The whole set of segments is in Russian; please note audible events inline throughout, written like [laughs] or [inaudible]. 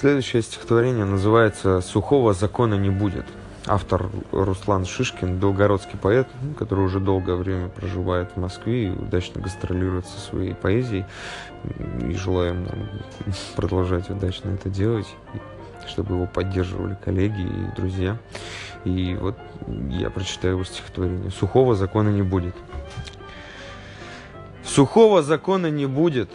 Следующее стихотворение называется «Сухого закона не будет». Автор Руслан Шишкин, белгородский поэт, который уже долгое время проживает в Москве и удачно гастролирует со своей поэзией. И желаем нам [laughs] продолжать удачно это делать, чтобы его поддерживали коллеги и друзья. И вот я прочитаю его стихотворение. «Сухого закона не будет». Сухого закона не будет.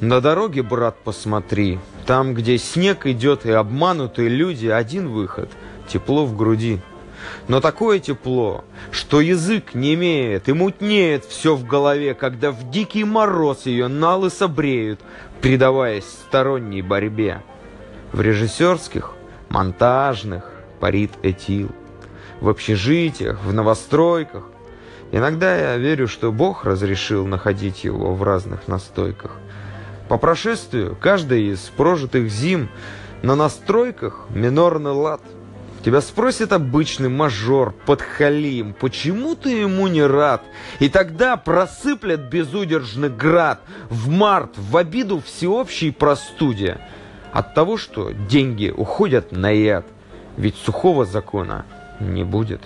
На дороге, брат, посмотри. Там, где снег идет и обманутые люди, один выход – тепло в груди. Но такое тепло, что язык не имеет и мутнеет все в голове, когда в дикий мороз ее налысо бреют, предаваясь сторонней борьбе. В режиссерских, монтажных парит этил. В общежитиях, в новостройках. Иногда я верю, что Бог разрешил находить его в разных настойках. По прошествию каждой из прожитых зим на настройках минорный лад. Тебя спросит обычный мажор, подхалим, почему ты ему не рад? И тогда просыплет безудержный град в март, в обиду всеобщей простуде. От того, что деньги уходят на яд, ведь сухого закона не будет.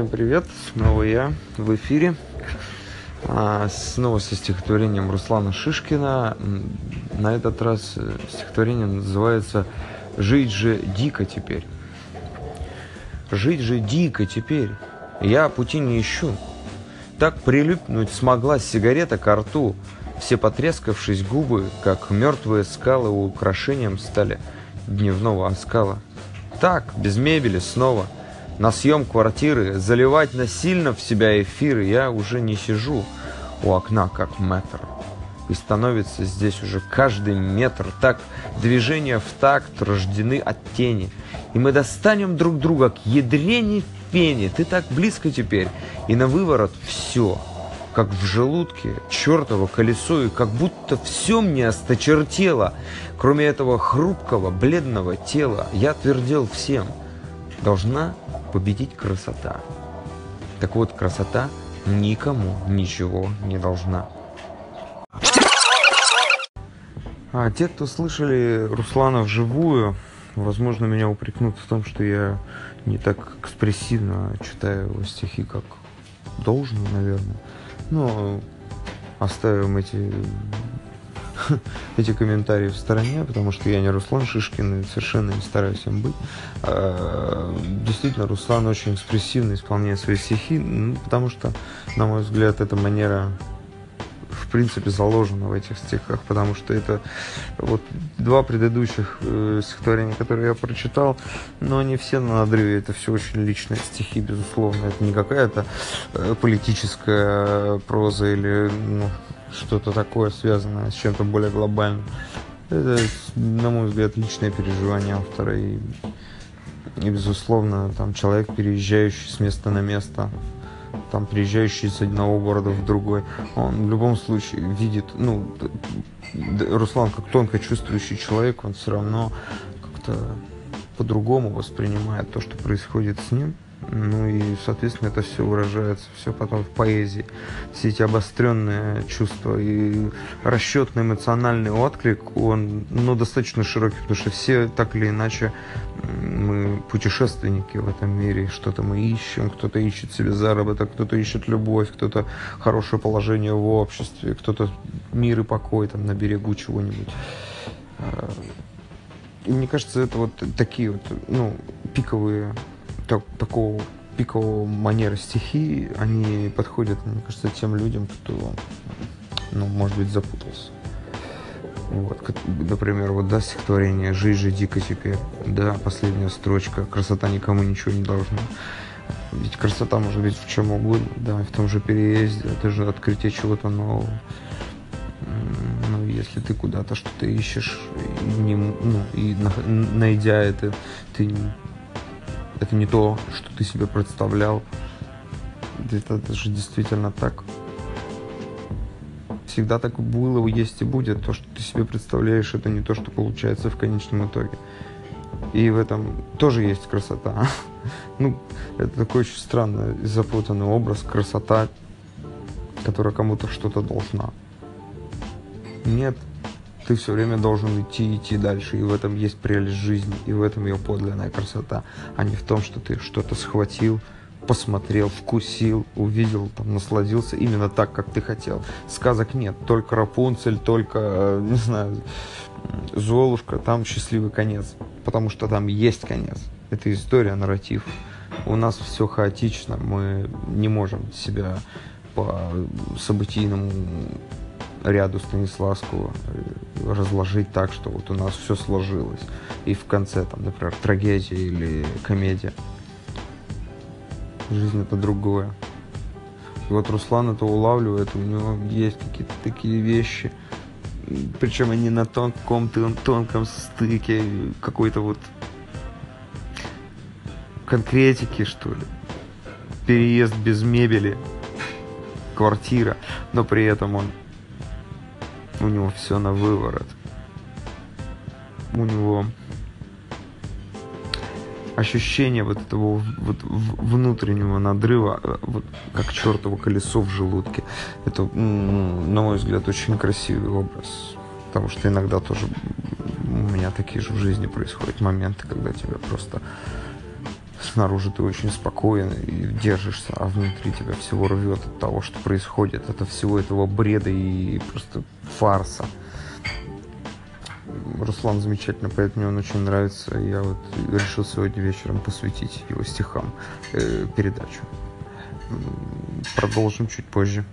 Всем привет, снова я в эфире. А, снова со стихотворением Руслана Шишкина. На этот раз э, стихотворение называется «Жить же дико теперь». Жить же дико теперь. Я пути не ищу. Так прилипнуть смогла сигарета к рту. Все потрескавшись губы, как мертвые скалы украшением стали дневного оскала. Так, без мебели снова – на съем квартиры, заливать насильно в себя эфиры, я уже не сижу у окна, как метр. И становится здесь уже каждый метр. Так движения в такт рождены от тени. И мы достанем друг друга к ядрене пени. Ты так близко теперь. И на выворот все. Как в желудке чертово колесо, и как будто все мне осточертело. Кроме этого хрупкого, бледного тела, я твердел всем. Должна победить красота. Так вот, красота никому ничего не должна. А те, кто слышали Руслана вживую, возможно, меня упрекнут в том, что я не так экспрессивно читаю его стихи, как должно, наверное. Но оставим эти [laughs] эти комментарии в стороне, потому что я не Руслан Шишкин и совершенно не стараюсь им быть. А, действительно, Руслан очень экспрессивно исполняет свои стихи, ну, потому что, на мой взгляд, эта манера в принципе заложена в этих стихах, потому что это вот два предыдущих э, стихотворения, которые я прочитал, но они все на надрыве, это все очень личные стихи, безусловно, это не какая-то э, политическая проза или ну, что-то такое связанное с чем-то более глобальным. Это, на мой взгляд, личное переживание автора и, и безусловно, там человек, переезжающий с места на место, там приезжающий из одного города в другой, он в любом случае видит, ну, Руслан как тонко чувствующий человек, он все равно как-то по-другому воспринимает то, что происходит с ним. Ну и, соответственно, это все выражается все потом в поэзии. Все эти обостренные чувства и расчетный эмоциональный отклик, он ну, достаточно широкий, потому что все так или иначе мы путешественники в этом мире, что-то мы ищем, кто-то ищет себе заработок, кто-то ищет любовь, кто-то хорошее положение в обществе, кто-то мир и покой там на берегу чего-нибудь. А, и мне кажется, это вот такие вот, ну, пиковые так, такого пикового манеры стихи, они подходят, мне кажется, тем людям, кто, ну, может быть, запутался. Вот, например, вот, да, стихотворение «Жизнь же дико теперь», да, последняя строчка «Красота никому ничего не должна». Ведь красота может быть в чем угодно, да, в том же переезде, это же открытие чего-то нового. Ну, если ты куда-то что-то ищешь, и, не, ну, и найдя это, ты это не то, что ты себе представлял. Это, это же действительно так. Всегда так было, есть и будет. То, что ты себе представляешь, это не то, что получается в конечном итоге. И в этом тоже есть красота. [laughs] Ну, это такой очень странный, запутанный образ, красота, которая кому-то что-то должна. Нет, ты все время должен идти, идти дальше, и в этом есть прелесть жизни, и в этом ее подлинная красота, а не в том, что ты что-то схватил, посмотрел, вкусил, увидел, там, насладился именно так, как ты хотел. Сказок нет, только Рапунцель, только, э, не знаю, Золушка, там счастливый конец, потому что там есть конец. Это история, нарратив. У нас все хаотично, мы не можем себя по событийному ряду Станиславского э, разложить так, что вот у нас все сложилось. И в конце, там, например, трагедия или комедия. Жизнь это другое. И вот Руслан это улавливает, у него есть какие-то такие вещи, причем они на тонком тонком стыке какой-то вот конкретики, что ли. Переезд без мебели, квартира, но при этом он у него все на выворот. У него ощущение вот этого вот внутреннего надрыва, э, вот как чертово колесо в желудке. Это, на мой взгляд, очень красивый образ. Потому что иногда тоже у меня такие же в жизни происходят моменты, когда тебя просто снаружи ты очень спокоен и держишься, а внутри тебя всего рвет от того, что происходит, от всего этого бреда и просто фарса. Руслан замечательно, поэтому мне он очень нравится. Я вот решил сегодня вечером посвятить его стихам э, передачу. Продолжим чуть позже.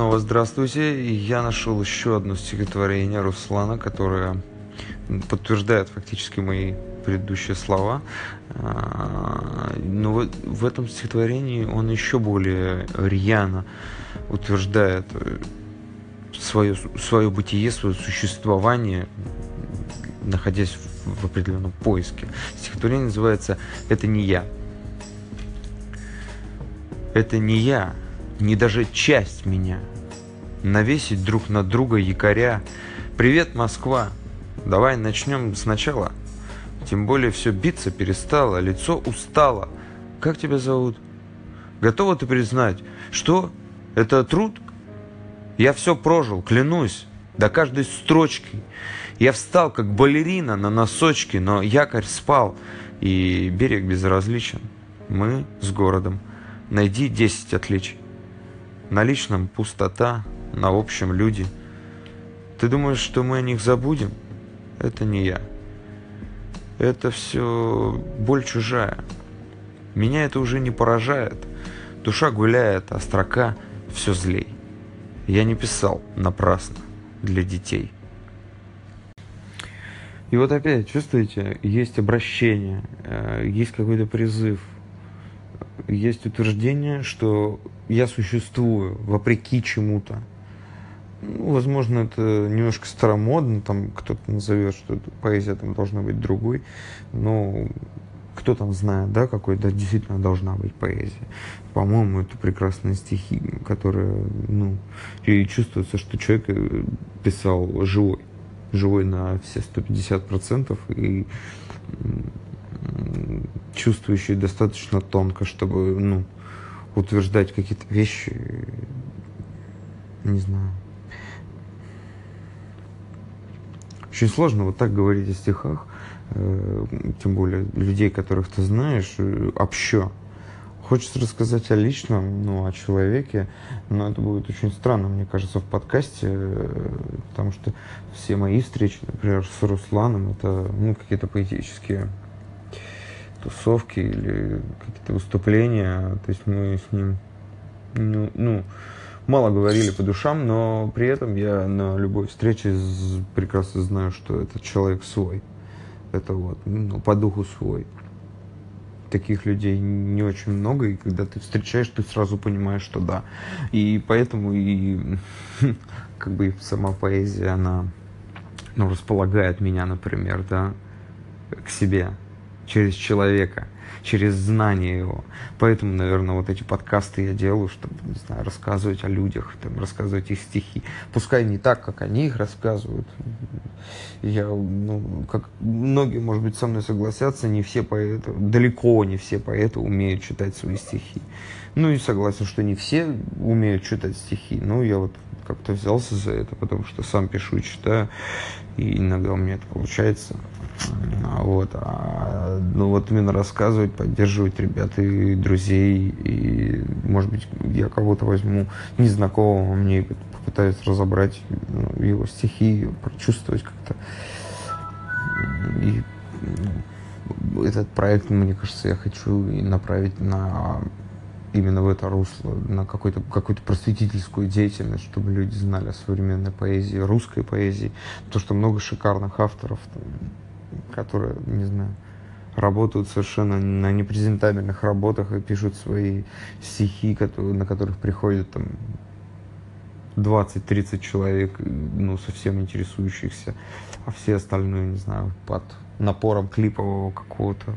Снова здравствуйте. Я нашел еще одно стихотворение Руслана, которое подтверждает фактически мои предыдущие слова. А, но в этом стихотворении он еще более рьяно утверждает свое, свое бытие, свое существование, находясь в определенном поиске. Стихотворение называется «Это не я». Это не я, не даже часть меня. Навесить друг на друга якоря. Привет, Москва. Давай начнем сначала. Тем более все биться перестало, лицо устало. Как тебя зовут? Готова ты признать, что это труд? Я все прожил, клянусь, до каждой строчки. Я встал, как балерина на носочки, но якорь спал, и берег безразличен. Мы с городом. Найди десять отличий. На личном пустота, на общем люди. Ты думаешь, что мы о них забудем? Это не я. Это все боль чужая. Меня это уже не поражает. Душа гуляет, а строка все злей. Я не писал напрасно для детей. И вот опять, чувствуете, есть обращение, э, есть какой-то призыв, есть утверждение, что я существую вопреки чему-то. Ну, возможно, это немножко старомодно, там кто-то назовет, что поэзия там должна быть другой, но кто там знает, да, какой да, действительно должна быть поэзия. По-моему, это прекрасные стихи, которые, ну, и чувствуется, что человек э, писал живой, живой на все 150%, и чувствующий достаточно тонко, чтобы, ну, утверждать какие-то вещи, не знаю. Очень сложно вот так говорить о стихах, э, тем более людей, которых ты знаешь, э, общо. Хочется рассказать о личном, ну, о человеке, но это будет очень странно, мне кажется, в подкасте, э, потому что все мои встречи, например, с Русланом, это, ну, какие-то поэтические тусовки или какие-то выступления. То есть мы с ним ну, ну, мало говорили по душам, но при этом я на любой встрече прекрасно знаю, что этот человек свой. Это вот, ну, по духу свой. таких людей не очень много, и когда ты встречаешь, ты сразу понимаешь, что да. И поэтому и [laughs] как бы сама поэзия, она ну, располагает меня, например, да, к себе через человека через знание его. Поэтому, наверное, вот эти подкасты я делаю, чтобы, не знаю, рассказывать о людях, там, рассказывать их стихи. Пускай не так, как они их рассказывают. Я, ну, как многие, может быть, со мной согласятся, не все поэты, далеко не все поэты умеют читать свои стихи. Ну и согласен, что не все умеют читать стихи. Ну, я вот как-то взялся за это, потому что сам пишу и читаю, и иногда у меня это получается. Вот, а, ну вот именно рассказывать, поддерживать ребят и друзей, и, может быть, я кого-то возьму незнакомого мне попытаюсь разобрать ну, его стихи, прочувствовать как-то. И ну, этот проект, мне кажется, я хочу направить на именно в это русло, на какую-то какую просветительскую деятельность, чтобы люди знали о современной поэзии, русской поэзии, потому что много шикарных авторов, там, которые, не знаю, работают совершенно на непрезентабельных работах и пишут свои стихи, которые, на которых приходят там 20-30 человек, ну, совсем интересующихся, а все остальные, не знаю, под напором клипового какого-то,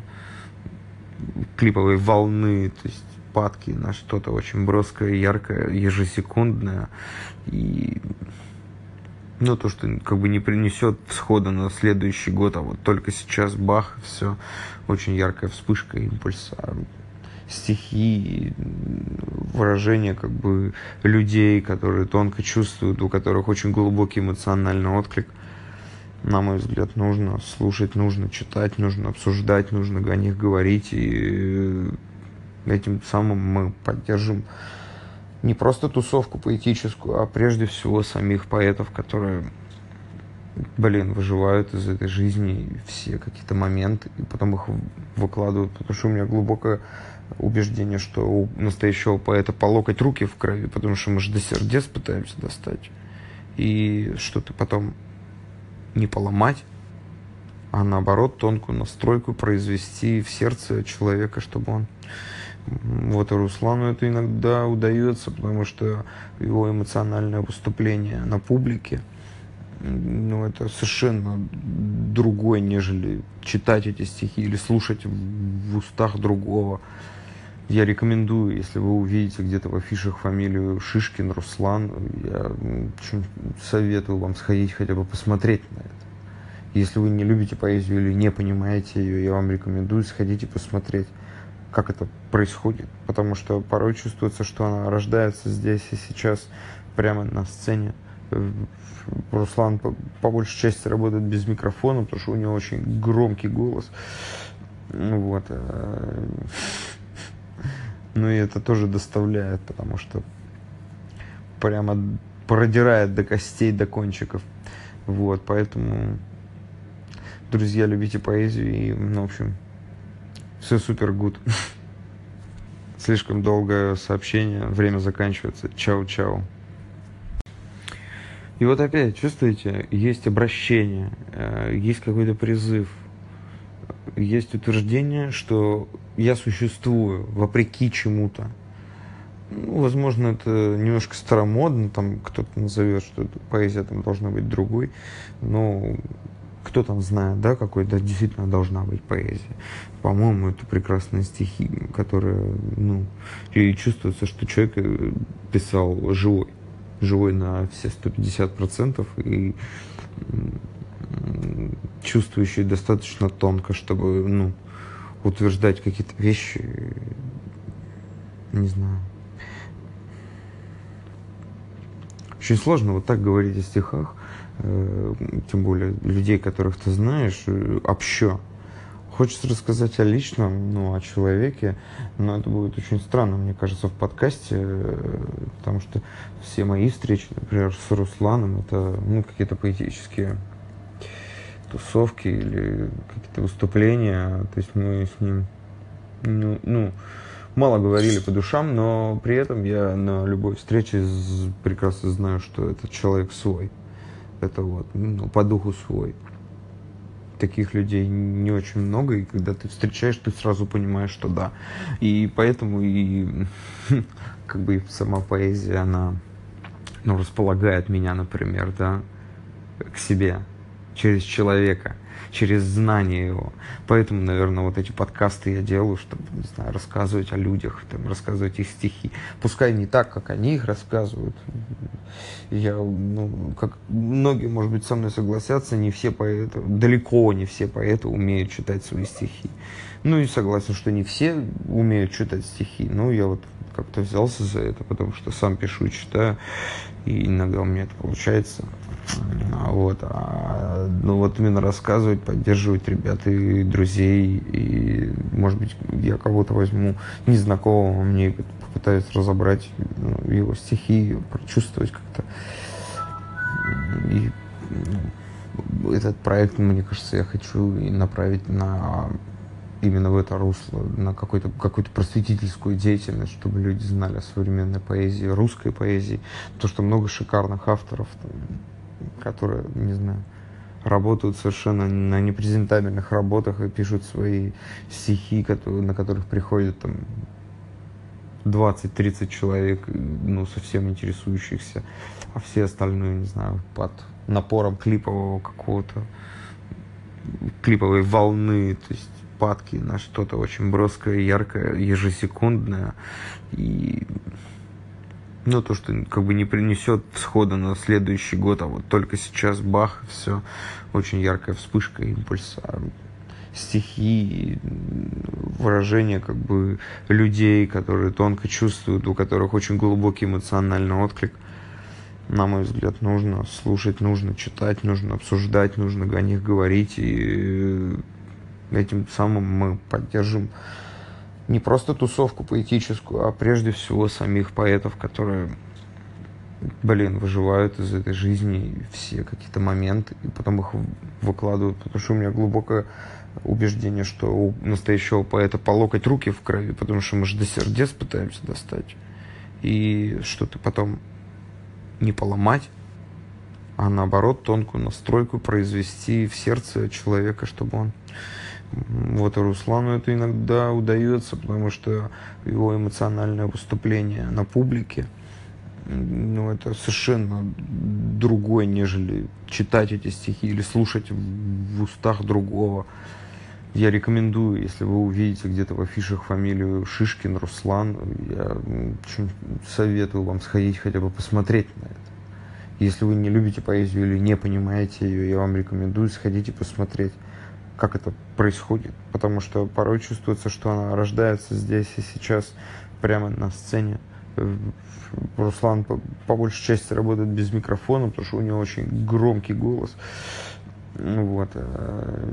клиповой волны, то есть падки на что-то очень броское, яркое, ежесекундное. И ну, то, что как бы не принесет всхода на следующий год, а вот только сейчас бах, все, очень яркая вспышка, импульс, а стихи, выражения как бы людей, которые тонко чувствуют, у которых очень глубокий эмоциональный отклик. На мой взгляд, нужно слушать, нужно читать, нужно обсуждать, нужно о них говорить, и этим самым мы поддержим не просто тусовку поэтическую, а прежде всего самих поэтов, которые, блин, выживают из этой жизни все какие-то моменты, и потом их выкладывают, потому что у меня глубокое убеждение, что у настоящего поэта по локоть руки в крови, потому что мы же до сердец пытаемся достать. И что-то потом не поломать, а наоборот тонкую настройку произвести в сердце человека, чтобы он вот и Руслану это иногда удается, потому что его эмоциональное выступление на публике, ну, это совершенно другой, нежели читать эти стихи или слушать в устах другого. Я рекомендую, если вы увидите где-то в афишах фамилию Шишкин Руслан, я советую вам сходить хотя бы посмотреть на это. Если вы не любите поэзию или не понимаете ее, я вам рекомендую сходить и посмотреть как это происходит, потому что порой чувствуется, что она рождается здесь и сейчас, прямо на сцене. Руслан по, по большей части работает без микрофона, потому что у него очень громкий голос. Ну вот. Э, [laughs] ну и это тоже доставляет, потому что прямо продирает до костей, до кончиков. Вот, поэтому, друзья, любите поэзию и, ну, в общем, все супер гуд. Слишком долгое сообщение, время заканчивается. Чао-чао. И вот опять, чувствуете, есть обращение, э, есть какой-то призыв, есть утверждение, что я существую вопреки чему-то. Ну, возможно, это немножко старомодно, там кто-то назовет, что поэзия там должна быть другой, но кто там знает, да, какой да, действительно должна быть поэзия. По-моему, это прекрасные стихи, которые, ну, и чувствуется, что человек э, писал живой, живой на все 150% и чувствующий достаточно тонко, чтобы, ну, утверждать какие-то вещи, не знаю. Очень сложно вот так говорить о стихах, тем более людей, которых ты знаешь, э, общо. Хочется рассказать о личном, ну, о человеке, но это будет очень странно, мне кажется, в подкасте, э, потому что все мои встречи, например, с Русланом, это ну, какие-то поэтические тусовки или какие-то выступления. То есть мы с ним ну, ну, мало говорили по душам, но при этом я на любой встрече прекрасно знаю, что этот человек свой это вот, ну, по духу свой. таких людей не очень много, и когда ты встречаешь, ты сразу понимаешь, что да. И поэтому и [laughs] как бы сама поэзия, она ну, располагает меня, например, да, к себе через человека через знание его. Поэтому, наверное, вот эти подкасты я делаю, чтобы, не знаю, рассказывать о людях, там, рассказывать их стихи. Пускай не так, как они их рассказывают. Я, ну, как многие, может быть, со мной согласятся, не все поэты, далеко не все поэты умеют читать свои стихи. Ну и согласен, что не все умеют читать стихи. Ну, я вот как-то взялся за это, потому что сам пишу и читаю, и иногда у меня это получается. Вот, а, ну вот именно рассказывать, поддерживать ребят и друзей, и, может быть, я кого-то возьму незнакомого, мне попытаюсь разобрать ну, его стихи, прочувствовать как-то. И ну, этот проект, мне кажется, я хочу и направить на именно в это русло, на какую-то какую просветительскую деятельность, чтобы люди знали о современной поэзии, русской поэзии, то, что много шикарных авторов, там, которые, не знаю, работают совершенно на непрезентабельных работах и пишут свои стихи, которые, на которых приходят там 20-30 человек, ну, совсем интересующихся, а все остальные, не знаю, под напором клипового какого-то, клиповой волны, то есть падки на что-то очень броское, яркое, ежесекундное. И ну, то, что как бы не принесет всхода на следующий год, а вот только сейчас бах, все, очень яркая вспышка, импульс, а стихи, выражения как бы людей, которые тонко чувствуют, у которых очень глубокий эмоциональный отклик. На мой взгляд, нужно слушать, нужно читать, нужно обсуждать, нужно о них говорить, и этим самым мы поддержим не просто тусовку поэтическую, а прежде всего самих поэтов, которые, блин, выживают из этой жизни все какие-то моменты, и потом их выкладывают, потому что у меня глубокое убеждение, что у настоящего поэта по локоть руки в крови, потому что мы же до сердец пытаемся достать, и что-то потом не поломать, а наоборот тонкую настройку произвести в сердце человека, чтобы он вот Руслану это иногда удается, потому что его эмоциональное выступление на публике, ну, это совершенно другое, нежели читать эти стихи или слушать в устах другого. Я рекомендую, если вы увидите где-то в афишах фамилию Шишкин Руслан, я советую вам сходить хотя бы посмотреть на это. Если вы не любите поэзию или не понимаете ее, я вам рекомендую сходить и посмотреть как это происходит, потому что порой чувствуется, что она рождается здесь и сейчас прямо на сцене. Руслан по, по большей части работает без микрофона, потому что у него очень громкий голос. Ну вот. Э,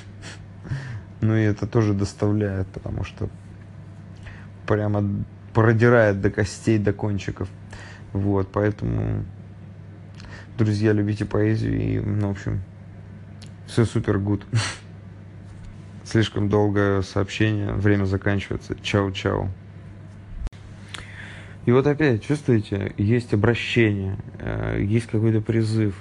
[laughs] ну и это тоже доставляет, потому что прямо продирает до костей, до кончиков. Вот, поэтому, друзья, любите поэзию и, ну, в общем, все супер гуд. Слишком долгое сообщение, время заканчивается. Чао-чао. И вот опять, чувствуете, есть обращение, э, есть какой-то призыв,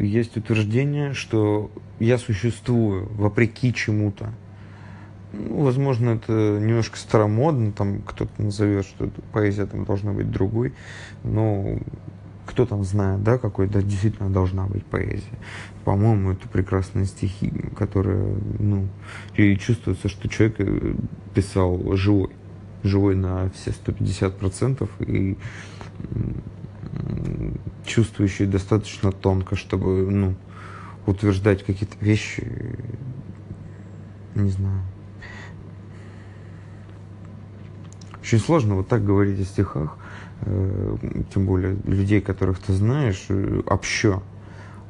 есть утверждение, что я существую вопреки чему-то. Ну, возможно, это немножко старомодно, там кто-то назовет, что поэзия там должна быть другой, но кто там знает, да, какой да, действительно должна быть поэзия. По-моему, это прекрасные стихи, которые, ну, и чувствуется, что человек э, писал живой, живой на все 150% и чувствующий достаточно тонко, чтобы, ну, утверждать какие-то вещи, не знаю. Очень сложно вот так говорить о стихах, тем более людей, которых ты знаешь, э, общо.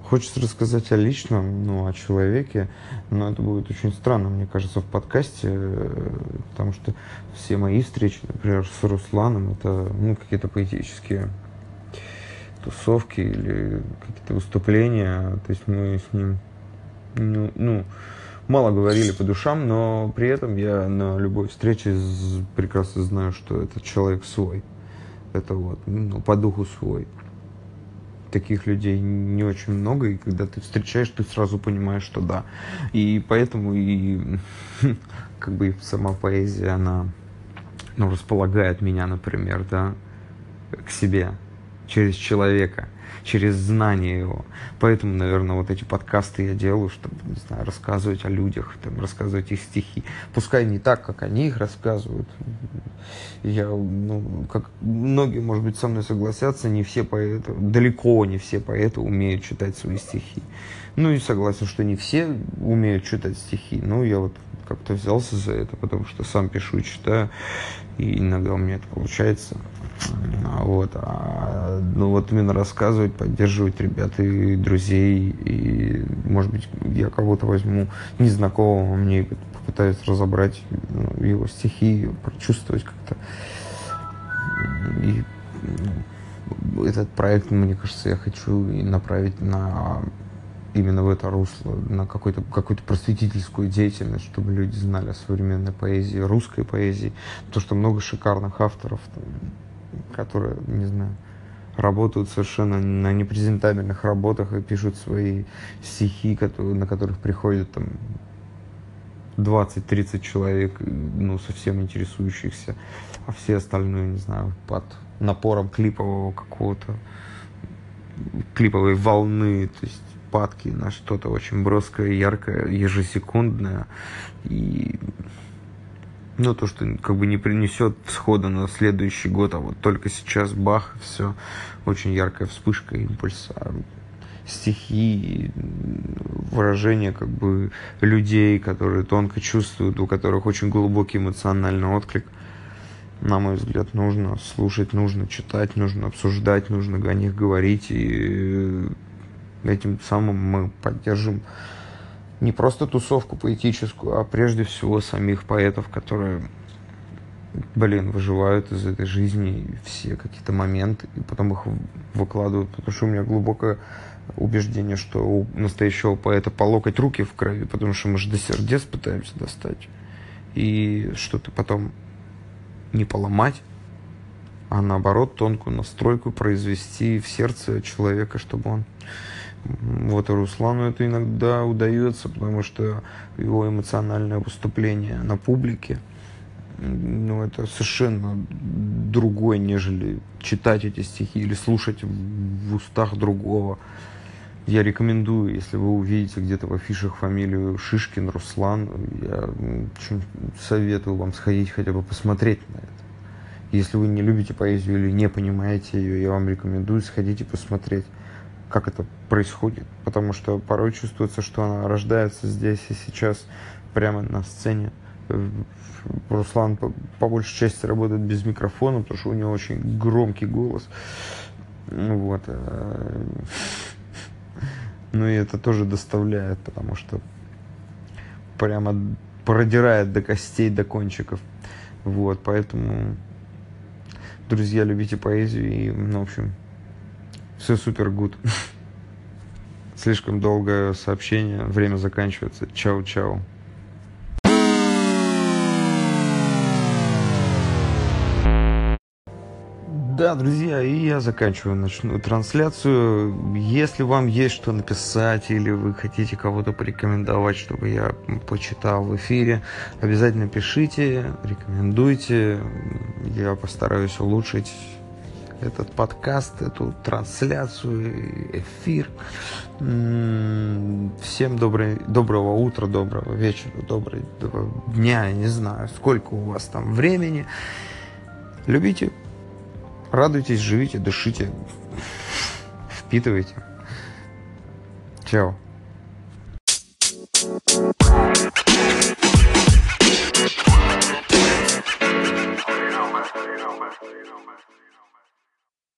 Хочется рассказать о личном, ну, о человеке, но это будет очень странно, мне кажется, в подкасте, э, потому что все мои встречи, например, с Русланом, это, ну, какие-то поэтические тусовки или какие-то выступления, то есть мы с ним, ну, ну мало говорили по душам, но при этом я на любой встрече прекрасно знаю, что этот человек свой это вот, ну, по духу свой. таких людей не очень много, и когда ты встречаешь, ты сразу понимаешь, что да. И поэтому и [laughs] как бы сама поэзия, она ну, располагает меня, например, да, к себе через человека через знание его. Поэтому, наверное, вот эти подкасты я делаю, чтобы, не знаю, рассказывать о людях, там, рассказывать их стихи. Пускай не так, как они их рассказывают. Я, ну, как многие, может быть, со мной согласятся, не все поэты, далеко не все поэты умеют читать свои стихи. Ну и согласен, что не все умеют читать стихи. Ну, я вот как-то взялся за это, потому что сам пишу и читаю, и иногда у меня это получается. Вот, а, ну вот именно рассказывать, поддерживать ребят и друзей, и, может быть, я кого-то возьму незнакомого мне попытаюсь разобрать ну, его стихи, прочувствовать как-то. И ну, этот проект, мне кажется, я хочу направить на именно в это русло, на какую-то какую просветительскую деятельность, чтобы люди знали о современной поэзии, русской поэзии. То, что много шикарных авторов, там, которые, не знаю, работают совершенно на непрезентабельных работах и пишут свои стихи, которые, на которых приходят там 20-30 человек, ну, совсем интересующихся, а все остальные, не знаю, под напором клипового какого-то, клиповой волны, то есть падки на что-то очень броское, яркое, ежесекундное. И ну, то, что как бы не принесет всхода на следующий год, а вот только сейчас бах, все, очень яркая вспышка, импульс, а стихи, выражения как бы людей, которые тонко чувствуют, у которых очень глубокий эмоциональный отклик. На мой взгляд, нужно слушать, нужно читать, нужно обсуждать, нужно о них говорить, и этим самым мы поддержим не просто тусовку поэтическую, а прежде всего самих поэтов, которые, блин, выживают из этой жизни все какие-то моменты и потом их выкладывают, потому что у меня глубокое убеждение, что у настоящего поэта по локоть руки в крови, потому что мы же до сердец пытаемся достать. И что-то потом не поломать, а наоборот тонкую настройку произвести в сердце человека, чтобы он вот и Руслану это иногда удается, потому что его эмоциональное выступление на публике, ну, это совершенно другое, нежели читать эти стихи или слушать в устах другого. Я рекомендую, если вы увидите где-то в афишах фамилию Шишкин Руслан, я советую вам сходить хотя бы посмотреть на это. Если вы не любите поэзию или не понимаете ее, я вам рекомендую сходить и посмотреть как это происходит, потому что порой чувствуется, что она рождается здесь и сейчас прямо на сцене. Руслан по, по большей части работает без микрофона, потому что у него очень громкий голос. Ну вот. Э, [laughs] ну и это тоже доставляет, потому что прямо продирает до костей, до кончиков. Вот, поэтому, друзья, любите поэзию и, ну, в общем, все супер гуд. Слишком долгое сообщение. Время заканчивается. Чао-чао. Да, друзья, и я заканчиваю ночную трансляцию. Если вам есть что написать или вы хотите кого-то порекомендовать, чтобы я почитал в эфире, обязательно пишите, рекомендуйте. Я постараюсь улучшить этот подкаст, эту трансляцию, эфир. Всем добрый, доброго утра, доброго вечера, доброго дня, я не знаю, сколько у вас там времени. Любите, радуйтесь, живите, дышите, впитывайте. Чао.